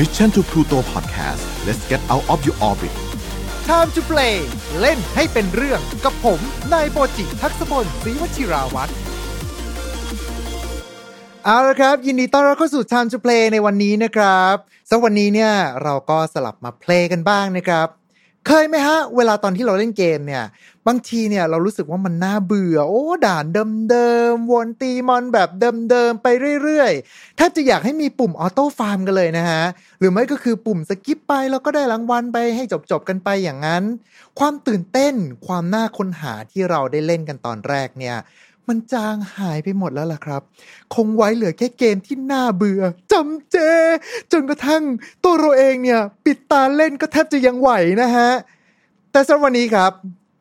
Mission to Pluto Podcast let's get out of your orbit Time to play เล่นให้เป็นเรื่องกับผม นายโปจิทักษพลศรีวชิราวัตรเอาละครับ ยินดีต้อนรับเข้าสู่ Time to Play ในวันนี้นะครับสำหรับวันนี้เนี่ยเราก็สลับมาเพลงกันบ้างนะครับ เคยไหมฮะ เวลาตอนที่เราเล่นเกมเนี่ย บางทีเนี่ยเรารู้สึกว่ามันน่าเบื่อ โอ้ ด่านเดิมๆ วนตีมอนแบบเดิมๆ ไปเรื่อยๆถ้าจะอยากให้มีปุ่ม auto farm กันเลยนะฮะ หรือไม่ก็คือปุ่ม skip ไปแล้วก็ได้รางวัลไปให้จบๆ กันไปอย่างนั้น ความตื่นเต้น ความน่าค้นหาที่เราได้เล่นกันตอนแรกเนี่ย มันจางหายไปหมดแล้วล่ะครับ คงไว้เหลือแค่เกมที่น่าเบื่อจำเจ จนกระทั่งตัวเราเองเนี่ย ปิดตาเล่นก็แทบจะยังไหวนะฮะ แต่สำหรับวันนี้ครับ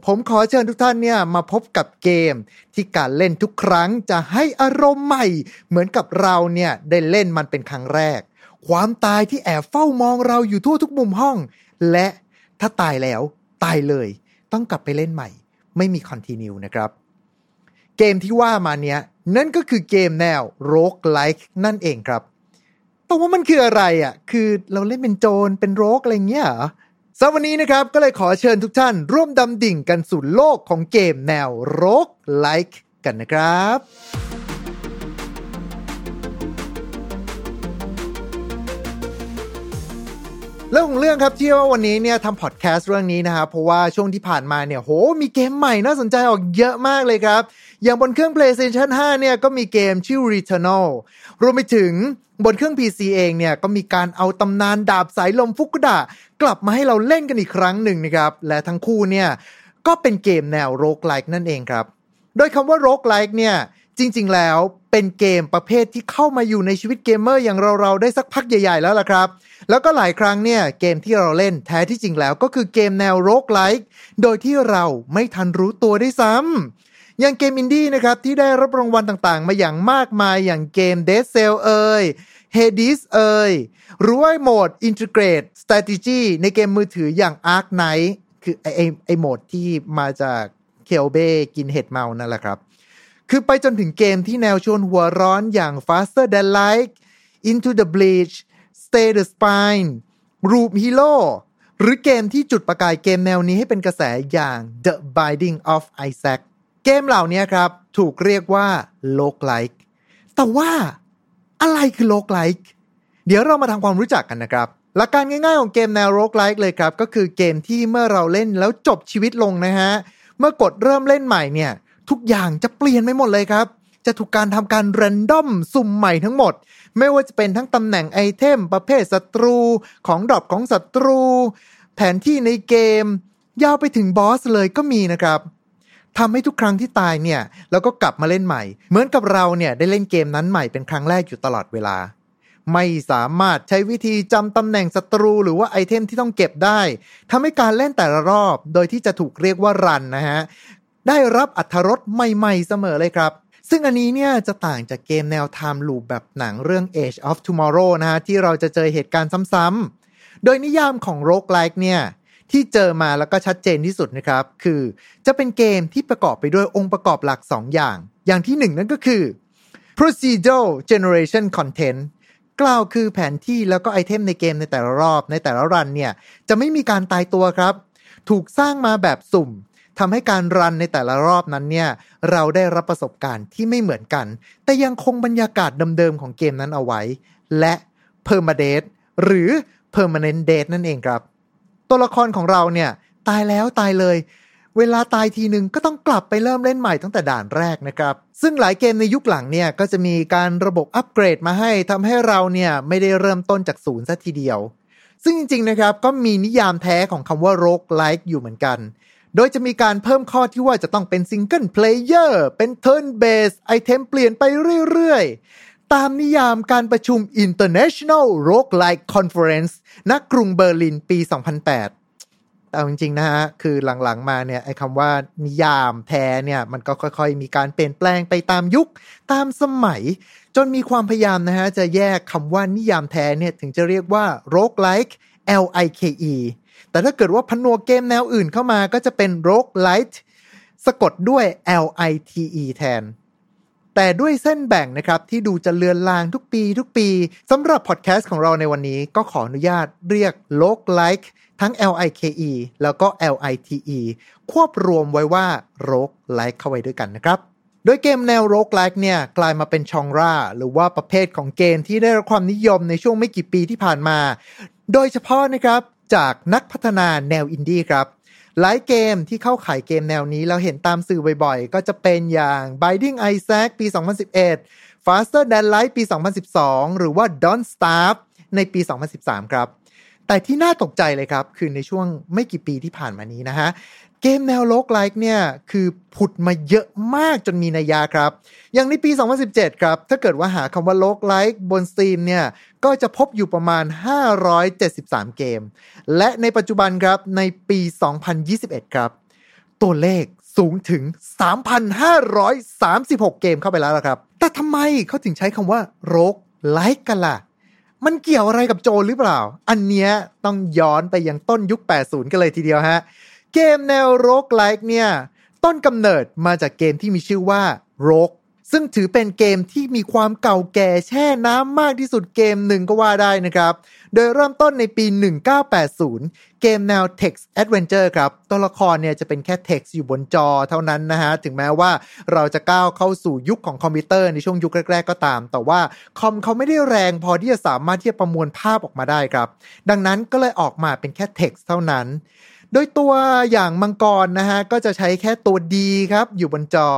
ผมขอเชิญทุกท่านเนี่ย มาพบกับเกมที่การเล่นทุกครั้งจะให้อารมณ์ใหม่ เหมือนกับเราเนี่ยได้เล่นมันเป็นครั้งแรก ความตายที่แอบเฝ้ามองเราอยู่ทั่วทุกมุมห้อง และถ้าตายแล้ว ตายเลย ต้องกลับไปเล่นใหม่ ไม่มีคอนติเนียนะครับ เกมที่ว่ามาเนี้ยนั่นก็คือเกมแนว rogue like นั่นเองครับแต่ว่ามันคืออะไรอะ คือเราเล่นเป็นโจรเป็นโรกอะไรเงี้ยเหรอสำหรับวันนี้นะครับก็เลยขอเชิญทุกท่าน ร่วมดำดิ่งกันสู่โลกของเกมแนวโรกไลค์กันนะครับเรื่องของเรื่องครับที่ว่าวันนี้เนี่ยทำพอดแคสต์เรื่องนี้นะครับเพราะว่าช่วงที่ผ่านมาเนี่ยโหมีเกมใหม่น่าสนใจออกเยอะมากเลยครับ อย่างบนเครื่อง PlayStation 5 เนี่ยก็มีเกมชื่อ Returnal รวมไปถึงบนเครื่อง PC เองเนี่ยก็มีการเอาตำนานดาบสายลมฟุกุดะกลับมาให้เราเล่นกันอีกครั้งหนึ่งนะครับ และทั้งคู่เนี่ยก็เป็นเกมแนว roguelike นั่นเองครับ โดยคำว่า roguelike เนี่ยจริง ๆ แล้วเป็นเกมประเภทที่เข้ามาอยู่ในชีวิตเกมเมอร์อย่างเราๆได้สักพักใหญ่ ๆ แล้วล่ะครับ แล้วก็หลายครั้งเนี่ยเกมที่เราเล่นแท้ที่จริงแล้วก็คือเกมแนว roguelike โดยที่เราไม่ทันรู้ตัวได้ซ้ำ อย่างเกมอินดี้นะครับที่ได้รับรางวัลต่างๆ มาอย่างมากมายอย่างเกม Dead Cells เอ่ย Hades เอ่ยหรือว่าโหมด Integrate Strategy ในเกมมือถืออย่าง Arknights คือไอไอไอโหมดที่มาจากเคลเบกินเห็ดเมานั่นแหละครับ คือไปจนถึงเกมที่แนวชวนหัวร้อนอย่าง Faster Than Light Into the Bleach Stay the Spine Room Hero หรือเกมที่จุดประกายเกมแนวนี้ให้เป็นกระแสอย่าง The Binding of Isaac เกมเหล่านี้ครับถูกเรียกว่า Roguelike แต่ว่าอะไรคือ Roguelike เดี๋ยวเรามาทำความรู้จักกันนะครับหลักการง่ายๆของเกมแนว Roguelike เลยครับ ก็คือเกมที่เมื่อเราเล่นแล้วจบชีวิตลงนะฮะ เมื่อกดเริ่มเล่นใหม่เนี่ย ทุกอย่างจะเปลี่ยนไปหมดเลยครับ จะถูกการทำการ random สุ่มใหม่ทั้งหมด ไม่ว่าจะเป็นทั้งตำแหน่งไอเทม ประเภทศัตรูของ drop ของศัตรู แผนที่ในเกม ยาวไปถึงบอสเลยก็มีนะครับ ทำให้ทุกครั้งที่ตายเนี่ยแล้วก็กลับมาเล่นใหม่ เหมือนกับเราเนี่ยได้เล่นเกมนั้นใหม่เป็นครั้งแรกอยู่ตลอดเวลา ไม่สามารถใช้วิธีจำตำแหน่งศัตรูหรือว่าไอเทมที่ต้องเก็บได้ทำให้การเล่นแต่ละรอบ โดยที่จะถูกเรียกว่ารันนะฮะได้รับอัธรสใหม่ๆเสมอเลยครับซึ่งอันนี้เนี่ยจะต่างจากเกมแนว Time Loop แบบหนังเรื่อง Age of Tomorrow นะฮะที่เราจะเจอเหตุการณ์ซ้ำๆ โดยนิยามของ Roguelike เนี่ย ที่เจอมาแล้วก็ชัดเจนที่สุดนะครับ คือจะเป็นเกมที่ประกอบไปด้วยองค์ประกอบหลัก 2 อย่าง อย่างที่ 1 นั่นก็คือ procedural generation content กล่าวคือแผนที่แล้วก็ไอเทมในเกมในแต่ละรอบในแต่ละรันเนี่ยจะไม่มีการตายตัวครับ ถูกสร้างมาแบบสุ่มทำให้การรันในแต่ละรอบนั้นเนี่ยเราได้รับประสบการณ์ที่ไม่เหมือนกัน แต่ยังคงบรรยากาศเดิมๆของเกมนั้นเอาไว้ และ permadeath หรือ permanent death นั่นเองครับ ตัวละครของเราเนี่ยตายแล้วตายเลย เวลาตายทีหนึ่งก็ต้องกลับไปเริ่มเล่นใหม่ตั้งแต่ด่านแรกนะครับ ซึ่งหลายเกมในยุคหลังเนี่ยก็จะมีการระบบอัปเกรดมาให้ทำให้เราเนี่ยไม่ได้เริ่มต้นจากศูนย์ซะทีเดียว ซึ่งจริงๆนะครับก็มีนิยามแท้ของคำว่า roguelike อยู่เหมือนกันโดยจะมีการเพิ่มข้อที่ว่าจะต้องเป็น single player เป็น turn based ไอเทมเปลี่ยนไปเรื่อย ตามนิยามการประชุม International Roguelike Conference ณกรุงเบอร์ลินปี 2008แต่จริงๆนะฮะ คือหลังๆมาเนี่ยไอ้คำว่านิยามแท้เนี่ยมันก็ค่อยๆ มีการเปลี่ยนแปลงไปตามยุคตามสมัย จนมีความพยายามนะฮะ จะแยกคำว่านิยามแท้เนี่ยถึงจะเรียกว่า roguelike L I K E แต่ถ้าเกิดว่าพนวกเกมแนวอื่นเข้ามาก็จะเป็น roguelite สะกดด้วย L I T E แทน แต่ด้วยเส้นแบ่งนะครับที่ดูจะเลือนลางทุกปีทุกปีสำหรับพอดแคสต์ของเราในวันนี้ก็ขออนุญาตเรียก roguelike ทั้ง L I K E แล้วก็ L I T E ควบรวมไว้ว่า roguelike เข้าไว้ด้วยกันนะครับโดยเกมแนว roguelike เนี่ยกลายมาเป็น genre หรือว่าประเภทของเกมที่ได้รับความนิยมในช่วงไม่กี่ปีที่ผ่านมา โดยเฉพาะนะครับจากนักพัฒนาแนวอินดี้ครับ หลายเกมที่เข้าข่ายเกมแนวนี้เราเห็นตามสื่อบ่อยๆ ก็จะเป็นอย่าง Binding of Isaac ปี 2011 Faster Than Light ปี 2012 หรือว่า Don't Starve ในปี 2013 ครับ แต่ที่น่าตกใจเลยครับ คือในช่วงไม่กี่ปีที่ผ่านมานี้นะฮะ เกมแนวโลกไลค์เนี่ย คือผุดมาเยอะมากจนมีนัยยะครับ อย่างในปี 2017 ครับ ถ้าเกิดว่าหาคำว่าโลกไลค์บน Steam เนี่ย ก็จะพบอยู่ประมาณ 573 เกม และในปัจจุบันครับในปี 2021 ครับ ตัวเลขสูงถึง 3,536 เกมเข้าไปแล้วละครับ แต่ทำไมเขาถึงใช้คำว่าโรกไลค์กันล่ะ มันเกี่ยวอะไรกับโจรหรือเปล่า อันเนี้ยต้องย้อนไปยังต้นยุค 80 กันเลยทีเดียวฮะ เกมแนวโรกไลค์เนี่ย ต้นกำเนิดมาจากเกมที่มีชื่อว่าโรก ซึ่งถือเป็นเกมที่มีความเก่าแก่แช่น้ำมากที่สุดเกมหนึ่งก็ว่าได้นะครับ โดยเริ่มต้นในปี 1980 เกมแนว Text Adventure ครับ ตัวละครเนี่ยจะเป็นแค่ text อยู่บนจอเท่านั้นนะฮะ ถึงแม้ว่าเราจะก้าวเข้าสู่ยุคของคอมพิวเตอร์ในช่วงยุคแรกๆก็ตาม แต่ว่าคอมเขาไม่ได้แรงพอที่จะสามารถที่จะประมวลภาพออกมาได้ครับ ดังนั้นก็เลยออกมาเป็นแค่ text เท่านั้นโดยตัวอย่างมังกรนะฮะ ก็จะใช้แค่ตัว D ครับ อยู่บนจอ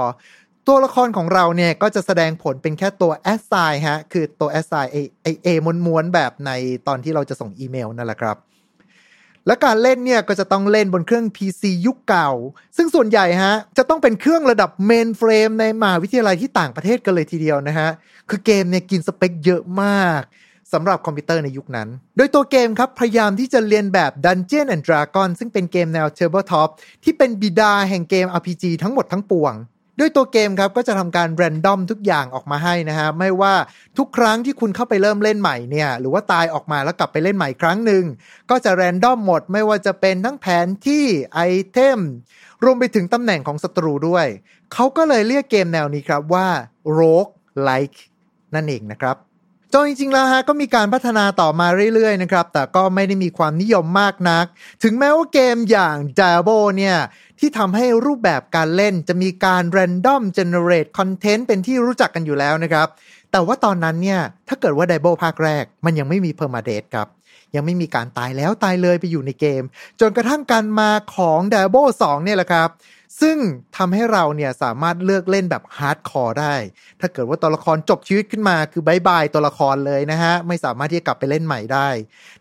ตัวละครของเราเนี่ยก็จะแสดงผลเป็นแค่ตัว s i ฮะ คือตัว s i ไอไอเอม้วนๆแบบในตอนที่เราจะส่งอีเมลนั่นแหละครับ และการเล่นเนี่ยก็จะต้องเล่นบนเครื่อง PC ยุคเก่า ซึ่งส่วนใหญ่ฮะ จะต้องเป็นเครื่องระดับ mainframe ในมหาวิทยาลัยที่ต่างประเทศกันเลยทีเดียวนะฮะ คือเกมเนี่ยกินสเปคเยอะมากสำหรับคอมพิวเตอร์ในยุคนั้น โดยตัวเกมครับ พยายามที่จะเลียนแบบ Dungeon and Dragon ซึ่งเป็นเกมแนว Tabletop ที่เป็นบิดาแห่งเกม RPG ทั้งหมดทั้งปวง ด้วยตัวเกมครับก็จะทำการ r รนดอมทุกอย่างออกมาให้นะฮะไม่ว่าทุกครั้งที่คุณเข้าไปเริ่มเล่นใหม่เนี่ยหรือว่าตายออกมาแล้วกลับไปเล่นใหม่ครั้งหนึ่งก็จะ r รนดอมหมดไม่ว่าจะเป็นทั้งแผนที่ไอเทมรวมไปถึงตำแหน่งของศัตรูด้วย เขาก็เลยเรียกเกมแนวนี้ครับว่า rogue like นั่นเองนะครับจนจริงๆแล้วฮะก็มีการพัฒนาต่อมาเรื่อยๆนะครับแต่ก็ไม่ได้มีความนิยมมากนัก ถึงแม้ว่าเกมอย่าง Diablo เนี่ย ที่ทำให้รูปแบบการเล่นจะมีการ random generate content เป็นที่รู้จักกันอยู่แล้วนะครับ แต่ว่าตอนนั้นเนี่ยถ้าเกิดว่า Diablo ภาคแรก มันยังไม่มี permadeath ครับ ยังไม่มีการตายแล้วตายเลยไปอยู่ในเกม จนกระทั่งการมาของ d i a b l 2เนี่ยแหละครับ ซึ่งทำให้เราเนี่ยสามารถเลือกเล่นแบบ hardcore ได้ ถ้าเกิดว่าตัวละครจบชีวิตขึ้นมาคือ bye bye ตัวละครเลยนะฮะไม่สามารถที่จะกลับไปเล่นใหม่ได้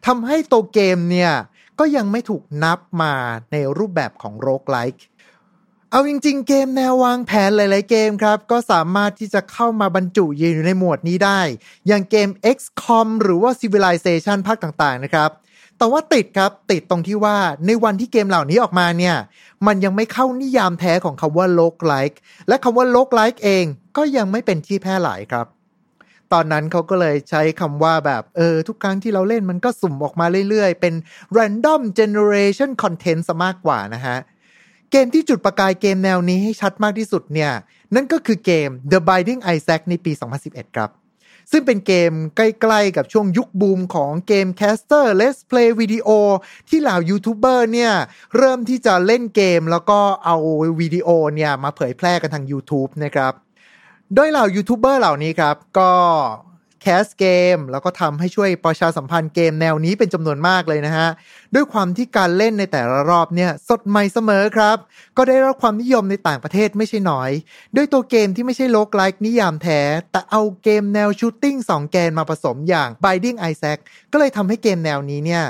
ทำให้ตัวเกมเนี่ย ก็ยังไม่ถูกนับมาในรูปแบบของ roguelike เอาจริง ๆ เกมแนววางแผนหลาย ๆ เกมครับ ก็สามารถที่จะเข้ามาบรรจุอยู่ในหมวดนี้ได้ อย่างเกม XCOM หรือว่า Civilization ภาคต่าง ๆ นะครับแต่ว่าติดครับติดตรงที่ว่าในวันที่เกมเหล่านี้ออกมาเนี่ย มันยังไม่เข้านิยามแท้ของคำว่า Log Like และคำว่า Log Like เองก็ยังไม่เป็นที่แพร่หลายครับ ตอนนั้นเขาก็เลยใช้คำว่าแบบเออทุกครั้งที่เราเล่นมันก็สุ่มออกมาเรื่อยๆ เป็น random generation content ซะมากกว่านะฮะ เกมที่จุดประกายเกมแนวนี้ให้ชัดมากที่สุดเนี่ย นั่นก็คือเกม The Binding Isaac ในปี 2011 ครับ ซึ่งเป็นเกมใกล้ๆกับช่วงยุคบูมของ game caster Let's Play วิดีโอที่เหล่ายูทูบเบอร์เนี่ยเริ่มที่จะเล่นเกมแล้วก็เอาวิดีโอเนี่ยมาเผยแพร่กันทาง YouTube นะครับ โดยเหล่ายูทูบเบอร์เหล่านี้ครับ ก็ cast เกม แล้วก็ทำให้ช่วยประชาสัมพันธ์เกมแนวนี้เป็นจำนวนมากเลยนะฮะ ด้วยความที่การเล่นในแต่ละรอบเนี่ย สดใหม่เสมอครับ ก็ได้รับความนิยมในต่างประเทศไม่ใช่น้อย ด้วยตัวเกมที่ไม่ใช่ roguelike นิยามแท้ แต่เอาเกมแนว shooting 2แกนมาผสมอย่าง Binding Isaac ก็เลยทำให้เกมแนวนี้เนี่ย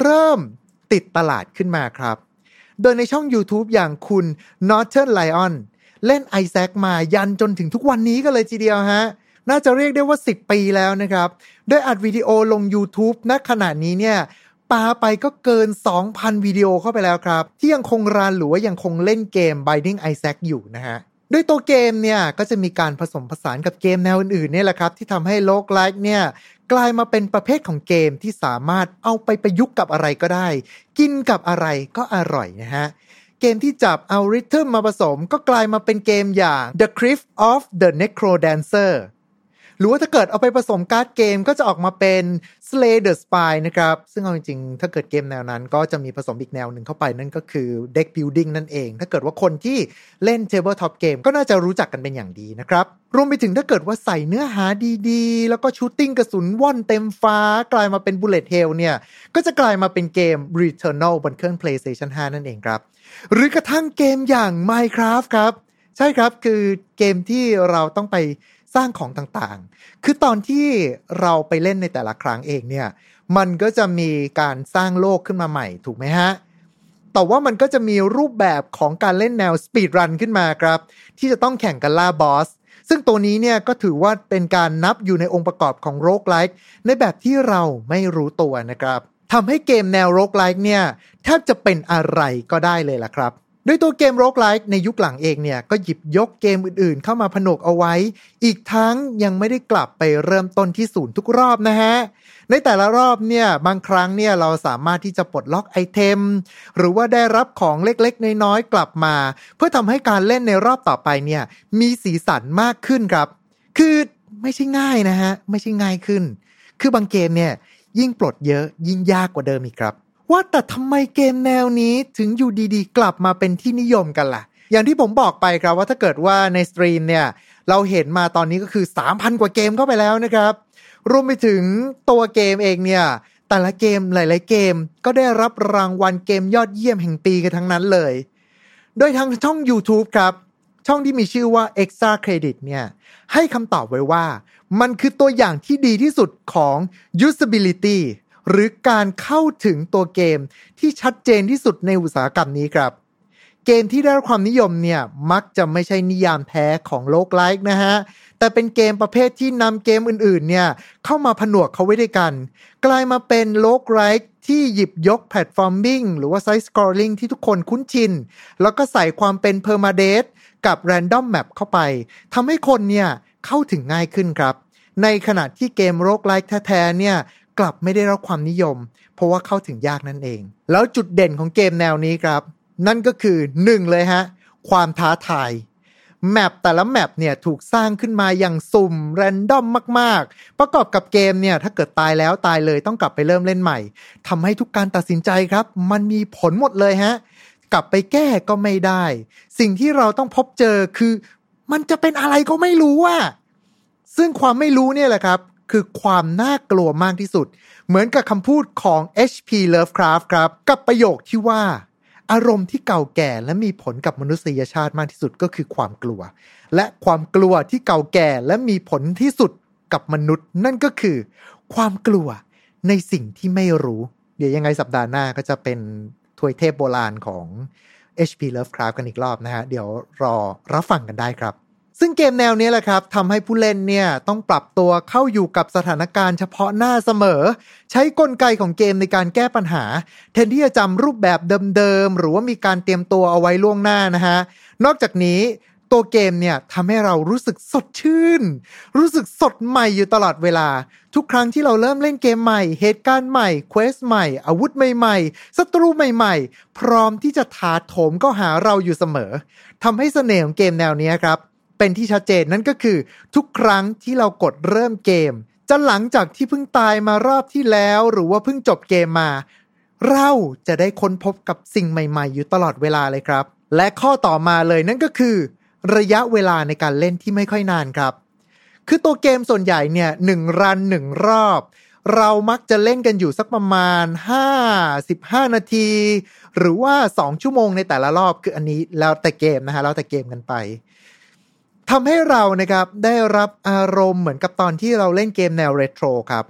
เริ่มติดตลาดขึ้นมาครับ โดยในช่อง YouTube อย่างคุณ Northern Lion เล่น Isaac มายันจนถึงทุกวันนี้ก็เลยทีเดียวฮะ น่าจะเรียกได้ว่า 10 ปีแล้วนะครับ ด้วยอัดวิดีโอลง YouTube ณขณะนี้เนี่ยปาไปก็เกิน 2,000 วิดีโอเข้าไปแล้วครับ ที่ยังคงรันหรือว่ายังคงเล่นเกม Binding Isaac อยู่นะฮะด้วยตัวเกมเนี่ยก็จะมีการผสมผสานกับเกมแนวอื่นๆเนี่ยแหละครับ ที่ทำให้โลกไลค์เนี่ยกลายมาเป็นประเภทของเกมที่สามารถเอาไปประยุกต์กับอะไรก็ได้ กินกับอะไรก็อร่อยนะฮะ เกมที่จับเอาริทึมมาผสมก็กลายมาเป็นเกมอย่าง The Crypt of the Necro Dancer หรือว่าถ้าเกิดเอาไปผสมการ์ดเกมก็จะออกมาเป็น Slay the Spy นะครับ ซึ่งเอาจริงๆ ถ้าเกิดเกมแนวนั้น ก็จะมีผสมอีกแนวหนึ่งเข้าไปนั่นก็คือ Deck Building นั่นเอง ถ้าเกิดว่าคนที่เล่น Tabletop Game ก็น่าจะรู้จักกันเป็นอย่างดีนะครับรวมไปถึงถ้าเกิดว่าใส่เนื้อหาดีๆ แล้วก็ชูตติ้งกระสุนว่อนเต็มฟ้ากลายมาเป็น Bullet Hell เนี่ย ก็จะกลายมาเป็นเกม Returnal บนเครื่อง PlayStation 5 นั่นเองครับ หรือกระทั่งเกมอย่าง Minecraft ครับ ใช่ครับคือเกมที่เราต้องไป สร้างของต่างๆ คือตอนที่เราไปเล่นในแต่ละครั้งเองเนี่ย มันก็จะมีการสร้างโลกขึ้นมาใหม่ถูกไหมฮะ แต่ว่ามันก็จะมีรูปแบบของการเล่นแนว speedrun ขึ้นมาครับ ที่จะต้องแข่งกันล่าบอส ซึ่งตัวนี้เนี่ยก็ถือว่าเป็นการนับอยู่ในองค์ประกอบของ roguelite ในแบบที่เราไม่รู้ตัวนะครับทำให้เกมแนว roguelite เนี่ยแทบจะเป็นอะไรก็ได้เลยล่ะครับ โดยตัวเกม roguelite ในยุคหลังเองเนี่ย ก็หยิบยกเกมอื่นๆ เข้ามาผนวกเอาไว้ อีกทั้งยังไม่ได้กลับไปเริ่มต้นที่ศูนย์ทุกรอบนะฮะ ในแต่ละรอบเนี่ยบางครั้งเนี่ยเราสามารถที่จะปลดล็อกไอเทม หรือว่าได้รับของเล็กๆ น้อยๆ กลับมา เพื่อทำให้การเล่นในรอบต่อไปเนี่ยมีสีสันมากขึ้นครับ คือไม่ใช่ง่ายนะฮะไม่ใช่ง่ายขึ้น คือบางเกมเนี่ยยิ่งปลดเยอะยิ่งยากกว่าเดิมอีกครับ ว่าแต่ทำไมเกมแนวนี้ถึงอยู่ดีๆ กลับมาเป็นที่นิยมกันละ่ะ อย่างที่ผมบอกไปครับว่าถ้าเกิดว่าในสตรีมเนี่ยเราเห็นมาตอนนี้ก็คือ 3,000 กว่าเกมเข้าไปแล้วนะครับ รวมไปถึงตัวเกมเองเนี่ยแต่ละเกมหลาย ๆ เกมก็ได้รับรางวัลเกมยอดเยี่ยมแห่งปีกันทั้งนั้นเลย โดยทางช่อง YouTube ครับ ช่องที่มีชื่อว่า Extra Credit เนี่ยให้คำตอบไว้ว่า มันคือตัวอย่างที่ดีที่สุดของ usability หรือการเข้าถึงตัวเกมที่ชัดเจนที่สุดในอุตสาหกรรมนี้ครับ เกมที่ได้รับความนิยมเนี่ยมักจะไม่ใช่นิยามแท้ของ roguelike นะฮะ แต่เป็นเกมประเภทที่นำเกมอื่นๆเนี่ยเข้ามาผนวกเขาไว้ด้วยกัน กลายมาเป็น roguelike ที่หยิบยก platforming หรือว่า side-scrolling ที่ทุกคนคุ้นชิน แล้วก็ใส่ความเป็น permadeath กับ random map เข้าไปทำให้คนเนี่ยเข้าถึงง่ายขึ้นครับ ในขณะที่เกม roguelike แท้ๆเนี่ย กลับไม่ได้รับความนิยม เพราะว่าเข้าถึงยากนั่นเอง แล้วจุดเด่นของเกมแนวนี้ครับ นั่นก็คือ 1 เลยฮะ ความท้าทาย map แต่ละ map เนี่ยถูกสร้างขึ้นมาอย่างสุ่ม random มาก ๆ ประกอบกับเกมเนี่ยถ้าเกิดตายแล้วตายเลยต้องกลับไปเริ่มเล่นใหม่ทำให้ทุกการตัดสินใจครับ มันมีผลหมดเลยฮะ กลับไปแก้ก็ไม่ได้ สิ่งที่เราต้องพบเจอคือ มันจะเป็นอะไรก็ไม่รู้ว่า ซึ่งความไม่รู้เนี่ยแหละครับ คือความน่ากลัวมากที่สุด เหมือนกับคำพูดของ H.P. Lovecraft ครับ กับประโยคที่ว่า อารมณ์ที่เก่าแก่และมีผลกับมนุษยชาติมากที่สุดก็คือความกลัว และความกลัวที่เก่าแก่และมีผลที่สุดกับมนุษย์นั่นก็คือ ความกลัวในสิ่งที่ไม่รู้ เดี๋ยวยังไงสัปดาห์หน้าก็จะเป็นถวยเทพโบราณของ H.P. Lovecraft กันอีกรอบนะฮะ เดี๋ยวรอรับฟังกันได้ครับ ซึ่งเกมแนวนี้แหละครับทำให้ผู้เล่นเนี่ยต้องปรับตัวเข้าอยู่กับสถานการณ์เฉพาะหน้าเสมอ ใช้กลไกของเกมในการแก้ปัญหาแทนที่จะจำรูปแบบเดิมๆ หรือว่ามีการเตรียมตัวเอาไว้ล่วงหน้านะฮะ นอกจากนี้ตัวเกมเนี่ยทำให้เรารู้สึกสดชื่น รู้สึกสดใหม่อยู่ตลอดเวลา ทุกครั้งที่เราเริ่มเล่นเกมใหม่ เหตุการณ์ใหม่เควสใหม่ อาวุธใหม่ๆศัตรูใหม่ๆ พร้อมที่จะถาโถมก็หาเราอยู่เสมอทำให้เสน่ห์ของเกมแนวนี้ครับ เป็นที่ชัดเจนนั่นก็คือทุกครั้งที่เรากดเริ่มเกม จะหลังจากที่เพิ่งตายมารอบที่แล้ว หรือว่าเพิ่งจบเกมมา เราจะได้ค้นพบกับสิ่งใหม่ ๆ อยู่ตลอดเวลาเลยครับ และข้อต่อมาเลยนั่นก็คือ ระยะเวลาในการเล่นที่ไม่ค่อยนานครับ คือตัวเกมส่วนใหญ่เนี่ยหนึ่งรันหนึ่งรอบ เรามักจะเล่นกันอยู่สักประมาณ 5-15 นาที หรือว่า 2 ชั่วโมงในแต่ละรอบคืออันนี้แล้วแต่เกมนะฮะแล้วแต่เกมกันไป ทำให้เรานะครับได้รับอารมณ์เหมือนกับตอนที่เราเล่นเกมแนวเรโทรครับ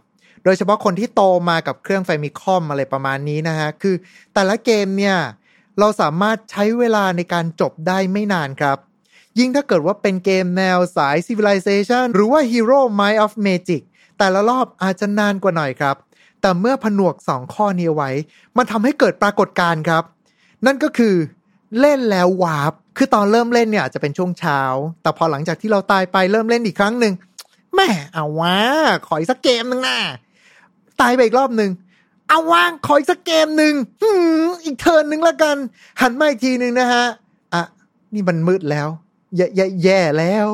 โดยเฉพาะคนที่โตมากับเครื่องไฟมิคอมอะไรประมาณนี้นะฮะคือแต่ละเกมเนี่ยเราสามารถใช้เวลาในการจบได้ไม่นานครับ ยิ่งถ้าเกิดว่าเป็นเกมแนวสาย Civilization หรือว่า Hero Mind of Magic แต่ละรอบอาจจะนานกว่าหน่อยครับ แต่เมื่อผนวก 2 ข้อนี้ไว้ มันทำให้เกิดปรากฏการณ์ครับ นั่นก็คือ เล่นแล้ววาร์ปคือตอนเริ่มเล่นเนี่ยอาจจะเป็นช่วงเช้า แต่พอหลังจากที่เราตายไปเริ่มเล่นอีกครั้งหนึ่งแม่เอาวะขออีกสักเกมหนึ่งนะตายไปอีกรอบหนึ่งเอาว่างขออีกสักเกมหนึ่งอีกเทิร์นหนึ่งละกัน หันมาอีกทีหนึ่งนะฮะอะนี่มันมืดแล้วแย่แย่แย่แล้ว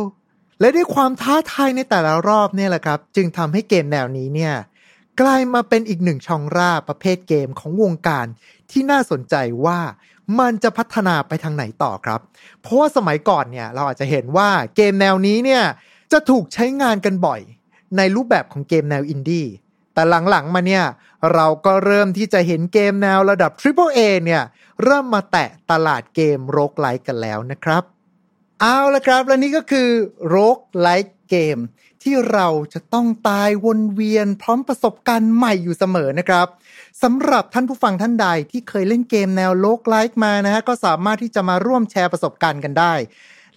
และด้วยความท้าทายในแต่ละรอบเนี่ยแหละครับ จึงทำให้เกมแนวนี้เนี่ยกลายมาเป็นอีกหนึ่งช่องราประเภทเกมของวงการที่น่าสนใจว่า มันจะพัฒนาไปทางไหนต่อครับ เพราะว่าสมัยก่อนเนี่ยเราอาจจะเห็นว่าเกมแนวนี้เนี่ยจะถูกใช้งานกันบ่อย ในรูปแบบของเกมแนวอินดี้แต่หลังๆมาเนี่ยเราก็เริ่มที่จะเห็นเกมแนวระดับ Triple A เนี่ยเริ่มมาแตะตลาดเกม roguelite กันแล้วนะครับ เอาละครับ และนี่ก็คือ roguelite game ที่เราจะต้องตายวนเวียนพร้อมประสบการณ์ใหม่อยู่เสมอนะครับสำหรับท่านผู้ฟังท่านใดที่เคยเล่นเกมแนว roguelite มานะฮะก็สามารถที่จะมาร่วมแชร์ประสบการณ์กันได้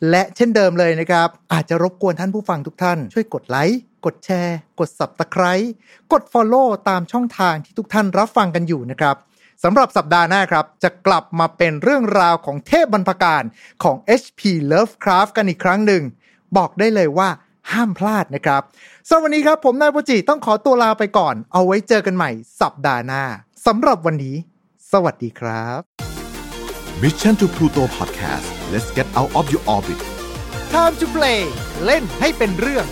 และเช่นเดิมเลยนะครับ อาจจะรบกวนท่านผู้ฟังทุกท่าน ช่วยกดไลค์กดแชร์ กด Subscribe กด Follow ตามช่องทางที่ทุกท่านรับฟังกันอยู่นะครับสำหรับสัปดาห์หน้าครับ จะกลับมาเป็นเรื่องราวของเทพบรรพการของ HP Lovecraft กันอีกครั้งหนึ่ง บอกได้เลยว่า ห้ามพลาดนะครับสำหรับวันนี้ครับผมนายโปจิต้องขอตัวลาไปก่อน เอาไว้เจอกันใหม่สัปดาห์หน้าสำหรับวันนี้ สวัสดีครับ Mission to Pluto Podcast let's get out of your orbit Time to play เล่นให้เป็นเรื่อง